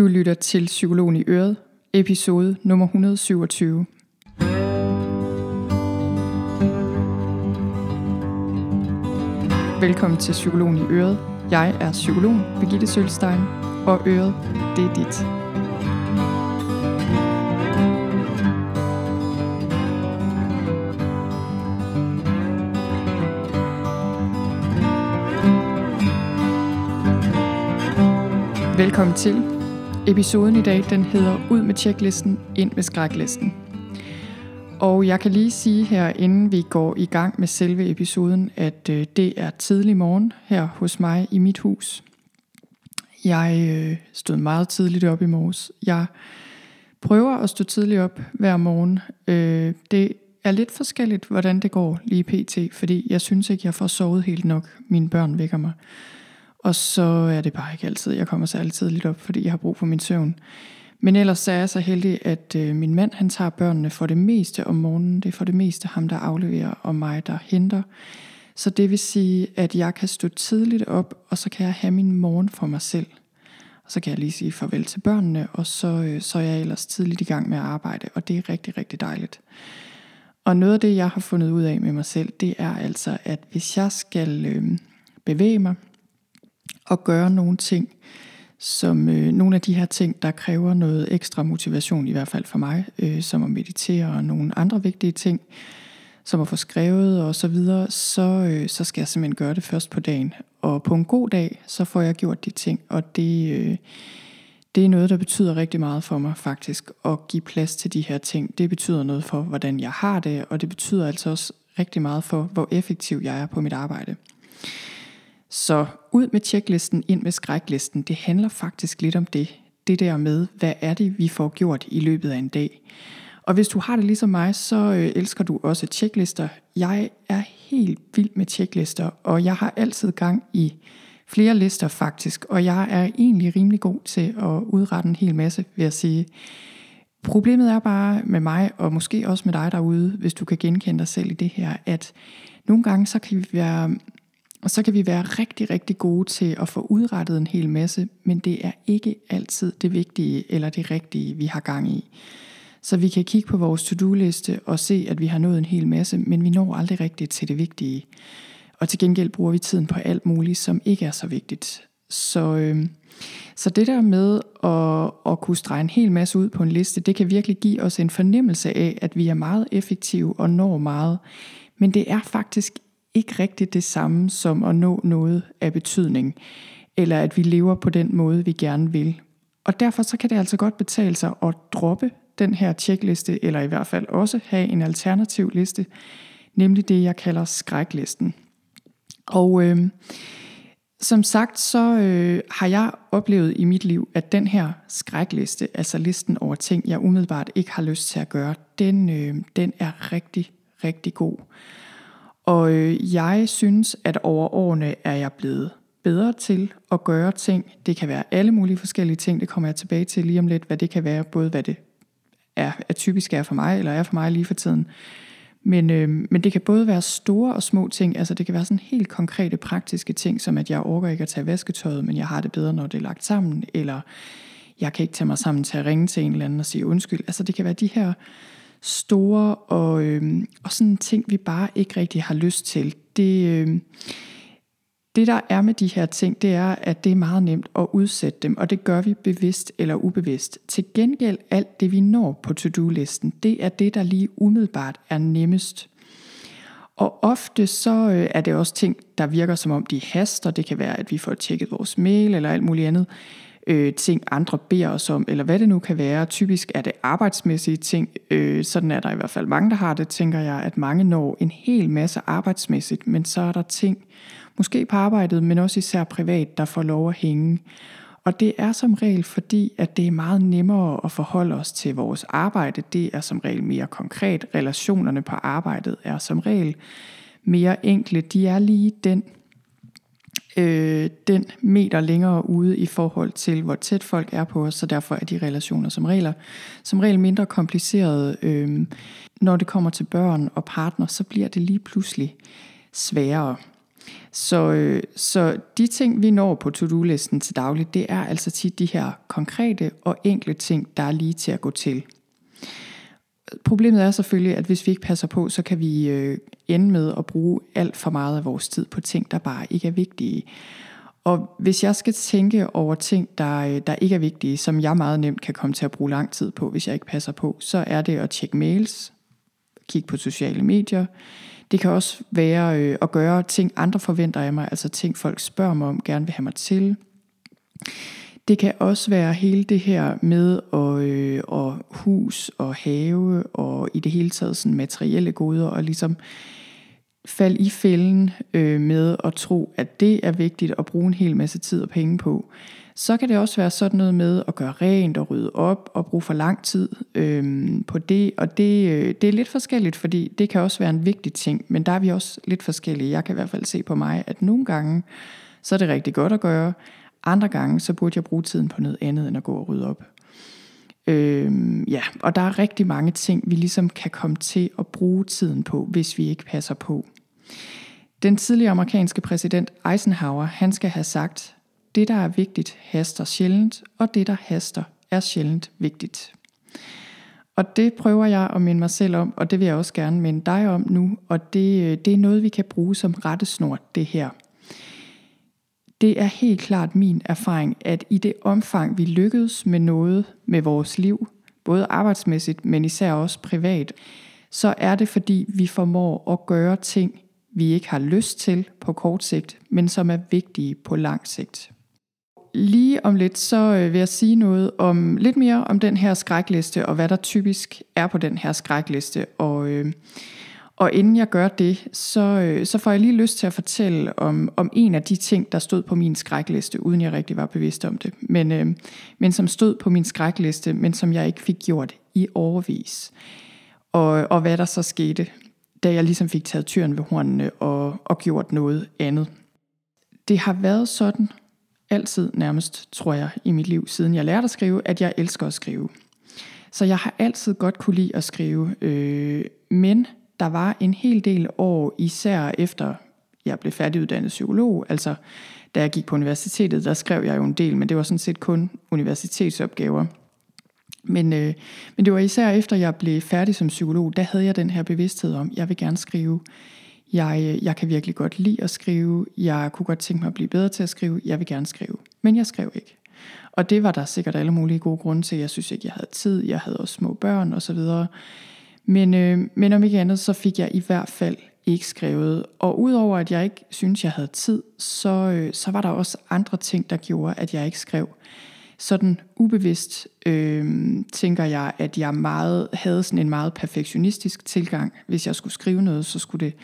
Du lytter til Psykologen i Øret, episode nummer 127. Velkommen til Psykologen i Øret. Jeg er psykologen Birgitte Sølstein, og Øret, det er dit. Velkommen til. Episoden i dag den hedder Ud med tjeklisten, ind med skræklisten. Og jeg kan lige sige her, inden vi går i gang med selve episoden, at øh, det er tidlig morgen her hos mig i mit hus. Jeg øh, stod meget tidligt op i morges. Jeg prøver at stå tidligt op hver morgen. Øh, det er lidt forskelligt, hvordan det går lige pt, fordi jeg synes ikke, jeg får sovet helt nok. Mine børn vækker mig. Og så er det bare ikke altid, jeg kommer særlig tidligt op, fordi jeg har brug for min søvn. Men ellers så er jeg så heldig, at øh, min mand han tager børnene for det meste om morgenen. Det er for det meste ham, der afleverer, og mig, der henter. Så det vil sige, at jeg kan stå tidligt op, og så kan jeg have min morgen for mig selv. Og så kan jeg lige sige farvel til børnene, og så, øh, så er jeg ellers tidligt i gang med at arbejde, og det er rigtig, rigtig dejligt. Og noget af det, jeg har fundet ud af med mig selv, det er altså, at hvis jeg skal øh, bevæge mig, at gøre nogle ting, som øh, nogle af de her ting, der kræver noget ekstra motivation, i hvert fald for mig, øh, som at meditere og nogle andre vigtige ting, som at få skrevet og så videre, så, øh, så skal jeg simpelthen gøre det først på dagen. Og på en god dag, så får jeg gjort de ting, og det, øh, det er noget, der betyder rigtig meget for mig faktisk, at give plads til de her ting. Det betyder noget for, hvordan jeg har det, og det betyder altså også rigtig meget for, hvor effektiv jeg er på mit arbejde. Så ud med tjeklisten, ind med skræklisten, det handler faktisk lidt om det. Det der med, hvad er det, vi får gjort i løbet af en dag. Og hvis du har det ligesom mig, så øh, elsker du også tjeklister. Jeg er helt vild med tjeklister, og jeg har altid gang i flere lister faktisk, og jeg er egentlig rimelig god til at udrette en hel masse, vil jeg sige. Problemet er bare med mig, og måske også med dig derude, hvis du kan genkende dig selv i det her, at nogle gange så kan vi være og så kan vi være rigtig, rigtig gode til at få udrettet en hel masse, men det er ikke altid det vigtige eller det rigtige, vi har gang i. Så vi kan kigge på vores to-do-liste og se, at vi har nået en hel masse, men vi når aldrig rigtigt til det vigtige. Og til gengæld bruger vi tiden på alt muligt, som ikke er så vigtigt. Så, øh, så det der med at, at kunne strege en hel masse ud på en liste, det kan virkelig give os en fornemmelse af, at vi er meget effektive og når meget. Men det er faktisk ikke rigtig det samme som at nå noget af betydning, eller at vi lever på den måde, vi gerne vil. Og derfor så kan det altså godt betale sig at droppe den her tjekliste, eller i hvert fald også have en alternativ liste, nemlig det, jeg kalder skræklisten. Og øh, som sagt, så øh, har jeg oplevet i mit liv, at den her skrækliste, altså listen over ting, jeg umiddelbart ikke har lyst til at gøre, den, øh, den er rigtig, rigtig god. Og øh, jeg synes, at over årene er jeg blevet bedre til at gøre ting. Det kan være alle mulige forskellige ting, det kommer jeg tilbage til lige om lidt, hvad det kan være, både hvad det er, er typisk er for mig, eller er for mig lige for tiden. Men, øh, men det kan både være store og små ting, altså det kan være sådan helt konkrete praktiske ting, som at jeg overgår ikke at tage vasketøjet, men jeg har det bedre, når det er lagt sammen, eller jeg kan ikke tage mig sammen til at ringe til en eller anden og sige undskyld. Altså det kan være de her store og, øh, og sådan ting, vi bare ikke rigtig har lyst til. Det, øh, det der er med de her ting, det er, at det er meget nemt at udsætte dem, og det gør vi bevidst eller ubevidst. Til gengæld alt det, vi når på to-do-listen, det er det, der lige umiddelbart er nemmest. Og ofte så øh, er det også ting, der virker som om de haster. Det kan være, at vi får tjekket vores mail eller alt muligt andet øh, ting, andre beder os om, eller hvad det nu kan være. Typisk er det arbejdsmæssige ting. Øh, sådan er der i hvert fald mange, der har det, tænker jeg, at mange når en hel masse arbejdsmæssigt, men så er der ting, måske på arbejdet, men også især privat, der får lov at hænge. Og det er som regel fordi, at det er meget nemmere at forholde os til vores arbejde. Det er som regel mere konkret. Relationerne på arbejdet er som regel mere enkle. De er lige den øh, den meter længere ude i forhold til, hvor tæt folk er på os, så derfor er de relationer som regel, som regel mindre komplicerede. Øh, når det kommer til børn og partner, så bliver det lige pludselig sværere. Så, øh, så de ting, vi når på to-do-listen til daglig, det er altså tit de her konkrete og enkle ting, der er lige til at gå til. Problemet er selvfølgelig, at hvis vi ikke passer på, så kan vi øh, ende med at bruge alt for meget af vores tid på ting, der bare ikke er vigtige. Og hvis jeg skal tænke over ting, der, øh, der ikke er vigtige, som jeg meget nemt kan komme til at bruge lang tid på, hvis jeg ikke passer på, så er det at tjekke mails, kigge på sociale medier. Det kan også være øh, at gøre ting, andre forventer af mig, altså ting, folk spørger mig om, gerne vil have mig til. Det kan også være hele det her med at, øh, og hus og have og i det hele taget sådan materielle goder og ligesom falde i fælden øh, med at tro, at det er vigtigt at bruge en hel masse tid og penge på. Så kan det også være sådan noget med at gøre rent og rydde op og bruge for lang tid øh, på det. Og det, øh, det er lidt forskelligt, fordi det kan også være en vigtig ting, men der er vi også lidt forskellige. Jeg kan i hvert fald se på mig, at nogle gange, så er det rigtig godt at gøre. Andre gange, så burde jeg bruge tiden på noget andet end at gå og rydde op. Øhm, ja, og der er rigtig mange ting, vi ligesom kan komme til at bruge tiden på, hvis vi ikke passer på. Den tidligere amerikanske præsident Eisenhower, han skal have sagt, det der er vigtigt haster sjældent, og det der haster er sjældent vigtigt. Og det prøver jeg at minde mig selv om, og det vil jeg også gerne minde dig om nu, og det, øh, det er noget, vi kan bruge som rettesnor, det her. Det er helt klart min erfaring, at i det omfang, vi lykkedes med noget med vores liv, både arbejdsmæssigt, men især også privat, så er det fordi, vi formår at gøre ting, vi ikke har lyst til på kort sigt, men som er vigtige på lang sigt. Lige om lidt, så øh, vil jeg sige noget om lidt mere om den her skrækliste, og hvad der typisk er på den her skrækliste. Og, øh, og inden jeg gør det, så, øh, så får jeg lige lyst til at fortælle om, om en af de ting, der stod på min skrækliste, uden jeg rigtig var bevidst om det. Men, øh, men som stod på min skrækliste, men som jeg ikke fik gjort i overvis. Og, og hvad der så skete, da jeg ligesom fik taget tyren ved hornene og, og gjort noget andet. Det har været sådan, altid nærmest, tror jeg, i mit liv, siden jeg lærte at skrive, at jeg elsker at skrive. Så jeg har altid godt kunne lide at skrive, øh, men der var en hel del år, især efter jeg blev færdiguddannet psykolog, altså da jeg gik på universitetet, der skrev jeg jo en del, men det var sådan set kun universitetsopgaver. Men, øh, men det var især efter jeg blev færdig som psykolog, der havde jeg den her bevidsthed om, jeg vil gerne skrive. Jeg, øh, jeg kan virkelig godt lide at skrive. Jeg kunne godt tænke mig at blive bedre til at skrive. Jeg vil gerne skrive. Men jeg skrev ikke. Og det var der sikkert alle mulige gode grunde til. Jeg synes ikke, jeg havde tid. Jeg havde også små børn osv. Men, øh, men om ikke andet, så fik jeg i hvert fald ikke skrevet. Og udover at jeg ikke synes, jeg havde tid, så, øh, så var der også andre ting, der gjorde, at jeg ikke skrev. Sådan ubevidst øh, tænker jeg, at jeg meget havde sådan en meget perfektionistisk tilgang. Hvis jeg skulle skrive noget, så skulle det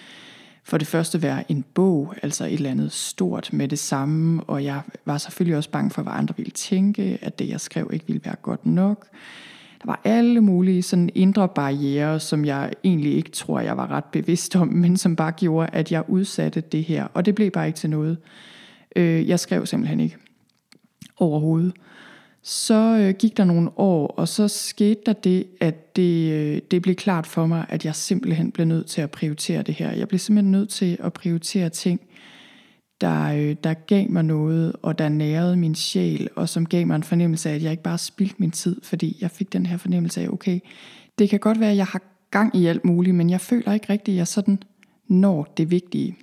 for det første være en bog, altså et eller andet stort med det samme, og jeg var selvfølgelig også bange for, hvad andre ville tænke, at det jeg skrev ikke ville være godt nok. Der var alle mulige sådan indre barriere, som jeg egentlig ikke tror, jeg var ret bevidst om, men som bare gjorde, at jeg udsatte det her, og det blev bare ikke til noget. Øh, jeg skrev simpelthen ikke overhovedet. Så øh, gik der nogle år, og så skete der det, at det, øh, det blev klart for mig, at jeg simpelthen blev nødt til at prioritere det her. Jeg blev simpelthen nødt til at prioritere ting, der, øh, der gav mig noget, og der nærede min sjæl, og som gav mig en fornemmelse af, at jeg ikke bare spildte min tid, fordi jeg fik den her fornemmelse af, okay, det kan godt være, at jeg har gang i alt muligt, men jeg føler ikke rigtigt, at jeg sådan når det vigtige.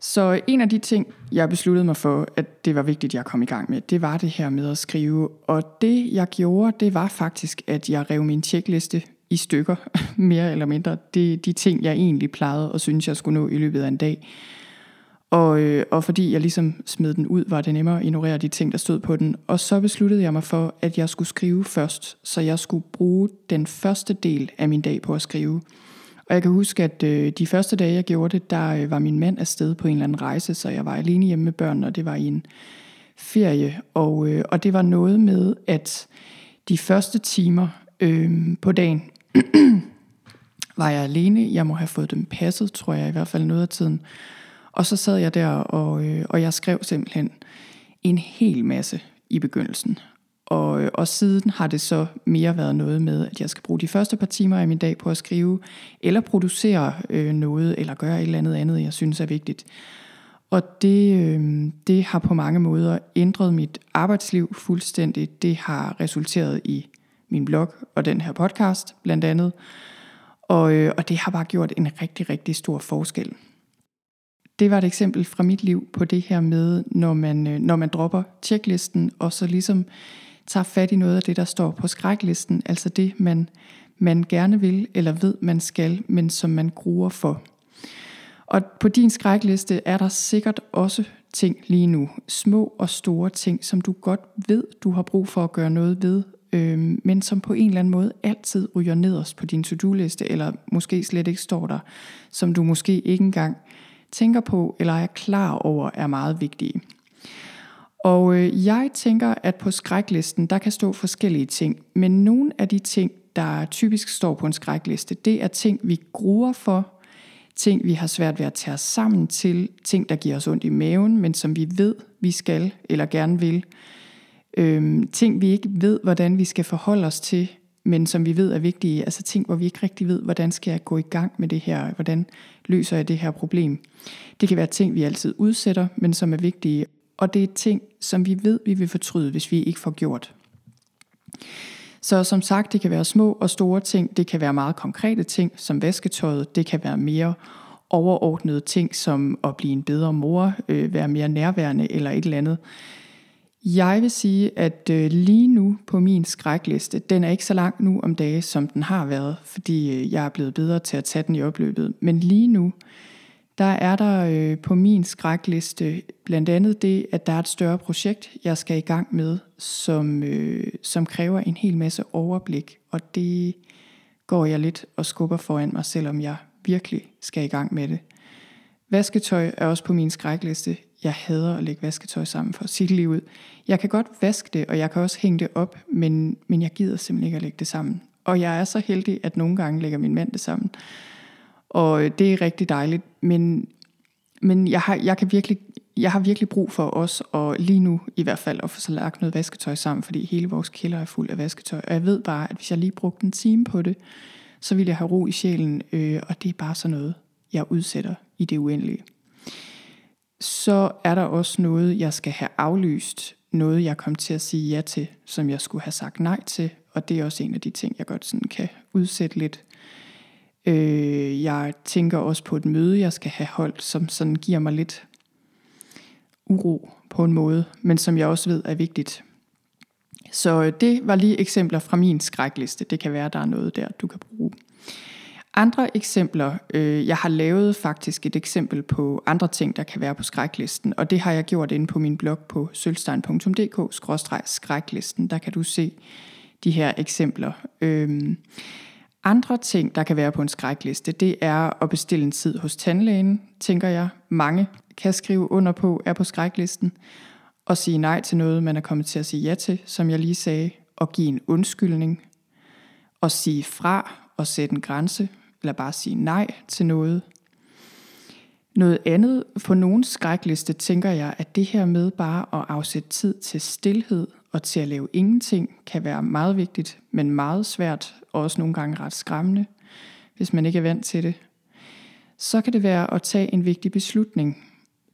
Så en af de ting, jeg besluttede mig for, at det var vigtigt, at jeg kom i gang med, det var det her med at skrive. Og det, jeg gjorde, det var faktisk, at jeg rev min tjekliste i stykker, mere eller mindre. Det de ting, jeg egentlig plejede og synes, jeg skulle nå i løbet af en dag. Og, øh, og fordi jeg ligesom smed den ud, var det nemmere at ignorere de ting, der stod på den. Og så besluttede jeg mig for, at jeg skulle skrive først, så jeg skulle bruge den første del af min dag på at skrive. Og jeg kan huske, at øh, de første dage, jeg gjorde det, der øh, var min mand afsted på en eller anden rejse, så jeg var alene hjemme med børn, og det var i en ferie. Og, øh, og det var noget med, at de første timer øh, på dagen var jeg alene. Jeg må have fået dem passet, tror jeg i hvert fald noget af tiden. Og så sad jeg der, og, øh, og jeg skrev simpelthen en hel masse i begyndelsen. Og, øh, og siden har det så mere været noget med, at jeg skal bruge de første par timer af min dag på at skrive, eller producere øh, noget, eller gøre et eller andet andet, jeg synes er vigtigt. Og det, øh, det har på mange måder ændret mit arbejdsliv fuldstændig. Det har resulteret i min blog og den her podcast blandt andet. Og, øh, og det har bare gjort en rigtig, rigtig stor forskel. Det var et eksempel fra mit liv på det her med, når man, øh, når man dropper tjeklisten, og så ligesom tager fat i noget af det, der står på skræklisten, altså det, man, man gerne vil eller ved, man skal, men som man gruer for. Og på din skrækliste er der sikkert også ting lige nu, små og store ting, som du godt ved, du har brug for at gøre noget ved, øh, men som på en eller anden måde altid ryger nederst på din to-do-liste, eller måske slet ikke står der, som du måske ikke engang tænker på eller er klar over er meget vigtige. Og øh, jeg tænker, at på skræklisten, der kan stå forskellige ting, men nogle af de ting, der typisk står på en skrækliste, det er ting, vi gruer for, ting, vi har svært ved at tage os sammen til, ting, der giver os ondt i maven, men som vi ved, vi skal eller gerne vil. Øhm, ting, vi ikke ved, hvordan vi skal forholde os til, men som vi ved er vigtige. Altså ting, hvor vi ikke rigtig ved, hvordan skal jeg gå i gang med det her, hvordan løser jeg det her problem. Det kan være ting, vi altid udsætter, men som er vigtige. Og det er ting, som vi ved, vi vil fortryde, hvis vi ikke får gjort. Så som sagt, det kan være små og store ting, det kan være meget konkrete ting, som vasketøjet, det kan være mere overordnede ting, som at blive en bedre mor, øh, være mere nærværende eller et eller andet. Jeg vil sige, at øh, lige nu på min skrækliste, den er ikke så lang nu om dage, som den har været, fordi øh, jeg er blevet bedre til at tage den i opløbet. Men lige nu, der er der øh, på min skrækliste blandt andet det, at der er et større projekt, jeg skal i gang med, som, øh, som kræver en hel masse overblik. Og det går jeg lidt og skubber foran mig, selvom jeg virkelig skal i gang med det. Vasketøj er også på min skrækliste. Jeg hader at lægge vasketøj sammen for at sige det lige ud. Jeg kan godt vaske det, og jeg kan også hænge det op, men, men jeg gider simpelthen ikke at lægge det sammen. Og jeg er så heldig, at nogle gange lægger min mand det sammen. Og øh, det er rigtig dejligt. Men, men jeg, har, jeg, kan virkelig, jeg har virkelig brug for os, og lige nu i hvert fald, at få så lagt noget vasketøj sammen, fordi hele vores kælder er fuld af vasketøj. Og jeg ved bare, at hvis jeg lige brugte en time på det, så ville jeg have ro i sjælen, øh, og det er bare sådan noget, jeg udsætter i det uendelige. Så er der også noget, jeg skal have aflyst, noget jeg kom til at sige ja til, som jeg skulle have sagt nej til, og det er også en af de ting, jeg godt sådan kan udsætte lidt. Øh, jeg tænker også på et møde, jeg skal have holdt, som sådan giver mig lidt uro på en måde, men som jeg også ved er vigtigt. Så øh, det var lige eksempler fra min skrækliste. Det kan være, der er noget der, du kan bruge. Andre eksempler, øh, jeg har lavet faktisk et eksempel på andre ting, der kan være på skræklisten, og det har jeg gjort inde på min blog på sølvstein.dk-skræklisten. Der kan du se de her eksempler. Øh, andre ting, der kan være på en skrækliste, det er at bestille en tid hos tandlægen, tænker jeg. Mange kan skrive under på, er på skræklisten. Og sige nej til noget, man er kommet til at sige ja til, som jeg lige sagde. Og give en undskyldning. Og sige fra og sætte en grænse. Eller bare sige nej til noget. Noget andet på nogen skrækliste tænker jeg, at det her med bare at afsætte tid til stillhed og til at lave ingenting kan være meget vigtigt, men meget svært og også nogle gange ret skræmmende, hvis man ikke er vant til det. Så kan det være at tage en vigtig beslutning.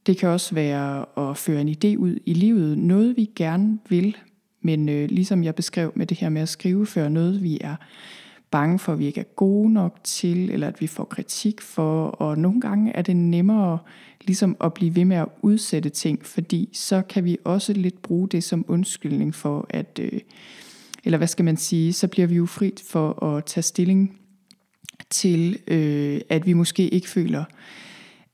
Det kan også være at føre en idé ud i livet, noget vi gerne vil, men øh, ligesom jeg beskrev med det her med at skrive før noget, vi er bange for, at vi ikke er gode nok til, eller at vi får kritik for, og nogle gange er det nemmere ligesom at blive ved med at udsætte ting, fordi så kan vi også lidt bruge det som undskyldning for, at, øh, eller hvad skal man sige, så bliver vi jo frit for at tage stilling til, øh, at vi måske ikke føler,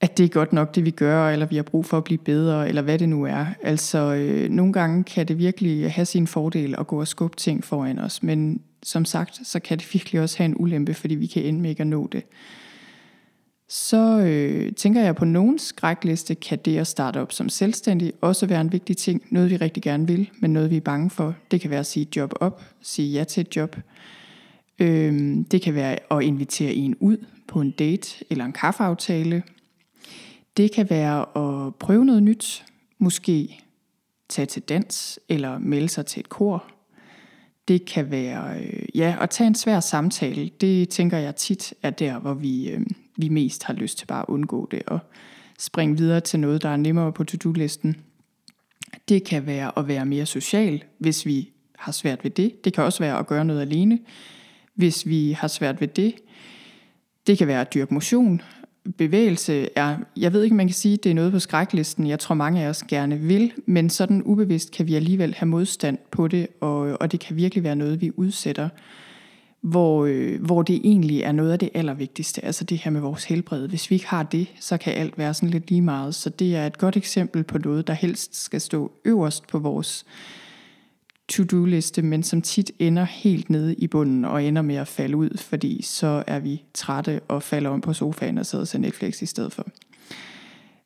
at det er godt nok det vi gør, eller vi har brug for at blive bedre, eller hvad det nu er. Altså øh, nogle gange kan det virkelig have sin fordel at gå og skubbe ting foran os, men som sagt, så kan det virkelig også have en ulempe, fordi vi kan ende med ikke at nå det. Så øh, tænker jeg på nogen skrækliste, kan det at starte op som selvstændig også være en vigtig ting. Noget vi rigtig gerne vil, men noget vi er bange for. Det kan være at sige job op, sige ja til et job. Øh, det kan være at invitere en ud på en date eller en kaffeaftale. Det kan være at prøve noget nyt, måske tage til dans eller melde sig til et kor. Det kan være øh, ja, at tage en svær samtale. Det tænker jeg tit er der, hvor vi, øh, vi mest har lyst til bare at undgå det og springe videre til noget, der er nemmere på to-do-listen. Det kan være at være mere social, hvis vi har svært ved det. Det kan også være at gøre noget alene, hvis vi har svært ved det. Det kan være at dyrke motion. Bevægelse er, jeg ved ikke, man kan sige, at det er noget på skræklisten. Jeg tror, mange af os gerne vil, men sådan ubevidst kan vi alligevel have modstand på det, og, og det kan virkelig være noget, vi udsætter hvor, øh, hvor det egentlig er noget af det allervigtigste, altså det her med vores helbred. Hvis vi ikke har det, så kan alt være sådan lidt lige meget. Så det er et godt eksempel på noget, der helst skal stå øverst på vores to-do-liste, men som tit ender helt nede i bunden og ender med at falde ud, fordi så er vi trætte og falder om på sofaen og sidder og ser Netflix i stedet for.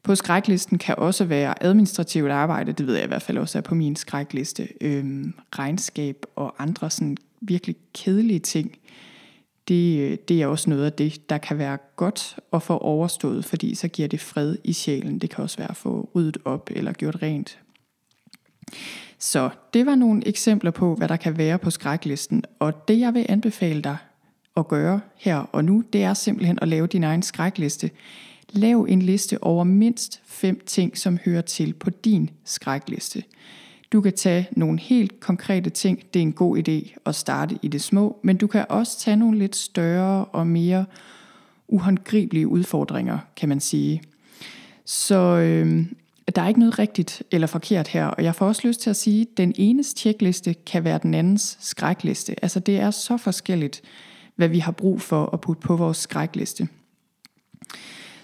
På skræklisten kan også være administrativt arbejde, det ved jeg i hvert fald også er på min skrækliste, øhm, regnskab og andre sådan virkelig kedelige ting, det, øh, det er også noget af det, der kan være godt at få overstået, fordi så giver det fred i sjælen. Det kan også være at få ryddet op eller gjort rent. Så det var nogle eksempler på, hvad der kan være på skræklisten. Og det jeg vil anbefale dig at gøre her og nu, det er simpelthen at lave din egen skrækliste. Lav en liste over mindst fem ting, som hører til på din skrækliste. Du kan tage nogle helt konkrete ting. Det er en god idé at starte i det små, men du kan også tage nogle lidt større og mere uhåndgribelige udfordringer, kan man sige. Så øh, der er ikke noget rigtigt eller forkert her, og jeg får også lyst til at sige, at den enes tjekliste kan være den andens skrækliste. Altså det er så forskelligt, hvad vi har brug for at putte på vores skrækliste.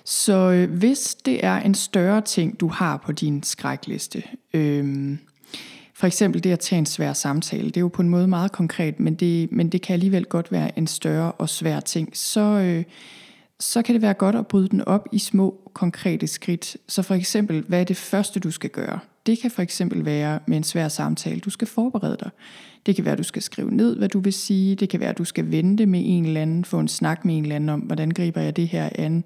Så øh, hvis det er en større ting, du har på din skrækliste, øh, for eksempel det at tage en svær samtale, det er jo på en måde meget konkret, men det, men det kan alligevel godt være en større og svær ting. Så, øh, så kan det være godt at bryde den op i små konkrete skridt. Så for eksempel, hvad er det første, du skal gøre? Det kan for eksempel være med en svær samtale, du skal forberede dig. Det kan være, at du skal skrive ned, hvad du vil sige. Det kan være, at du skal vente med en eller anden, få en snak med en eller anden om, hvordan griber jeg det her an.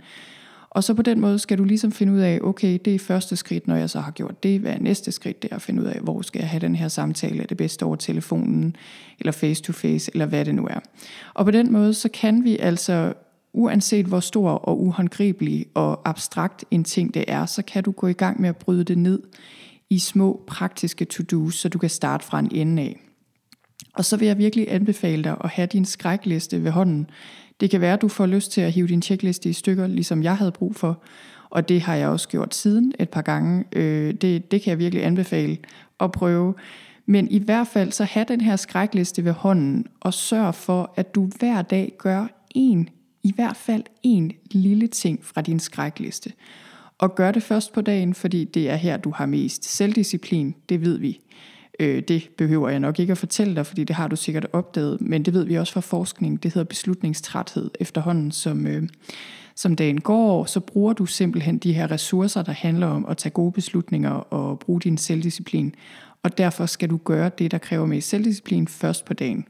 Og så på den måde skal du ligesom finde ud af, okay, det er første skridt, når jeg så har gjort det. Hvad er næste skridt? Det er at finde ud af, hvor skal jeg have den her samtale? Er det bedst over telefonen, eller face to face, eller hvad det nu er. Og på den måde, så kan vi altså, uanset hvor stor og uhåndgribelig og abstrakt en ting det er, så kan du gå i gang med at bryde det ned i små praktiske to-dos, så du kan starte fra en ende af. Og så vil jeg virkelig anbefale dig at have din skrækliste ved hånden, det kan være, at du får lyst til at hive din checkliste i stykker, ligesom jeg havde brug for. Og det har jeg også gjort siden et par gange. Øh, det, det kan jeg virkelig anbefale at prøve. Men i hvert fald så have den her skrækliste ved hånden, og sørg for, at du hver dag gør en, i hvert fald en lille ting fra din skrækliste. Og gør det først på dagen, fordi det er her, du har mest selvdisciplin, det ved vi. Øh, det behøver jeg nok ikke at fortælle dig, fordi det har du sikkert opdaget, men det ved vi også fra forskning. Det hedder beslutningstræthed efterhånden, som, øh, som dagen går, så bruger du simpelthen de her ressourcer, der handler om at tage gode beslutninger og bruge din selvdisciplin. Og derfor skal du gøre det, der kræver mest selvdisciplin først på dagen.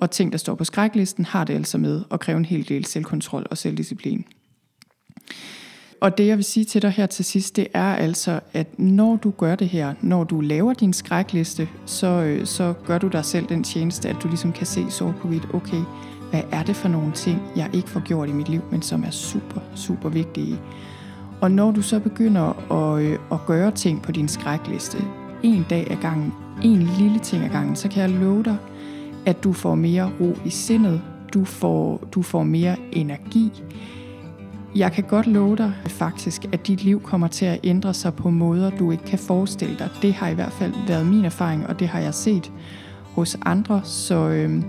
Og ting, der står på skræklisten, har det altså med at kræve en hel del selvkontrol og selvdisciplin og det jeg vil sige til dig her til sidst, det er altså, at når du gør det her, når du laver din skrækliste, så, øh, så gør du dig selv den tjeneste, at du ligesom kan se sort på hvidt, okay, hvad er det for nogle ting, jeg ikke får gjort i mit liv, men som er super, super vigtige. Og når du så begynder at, øh, at gøre ting på din skrækliste, en dag ad gangen, en lille ting ad gangen, så kan jeg love dig, at du får mere ro i sindet, du får, du får mere energi, jeg kan godt love dig faktisk, at dit liv kommer til at ændre sig på måder, du ikke kan forestille dig. Det har i hvert fald været min erfaring, og det har jeg set hos andre. Så, øh,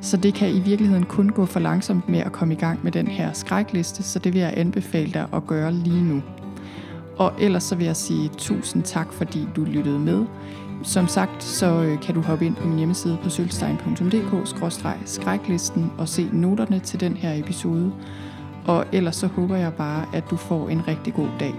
så det kan i virkeligheden kun gå for langsomt med at komme i gang med den her skrækliste, så det vil jeg anbefale dig at gøre lige nu. Og ellers så vil jeg sige tusind tak, fordi du lyttede med. Som sagt, så øh, kan du hoppe ind på min hjemmeside på sølvstein.dk-skræklisten og se noterne til den her episode. Og ellers så håber jeg bare, at du får en rigtig god dag.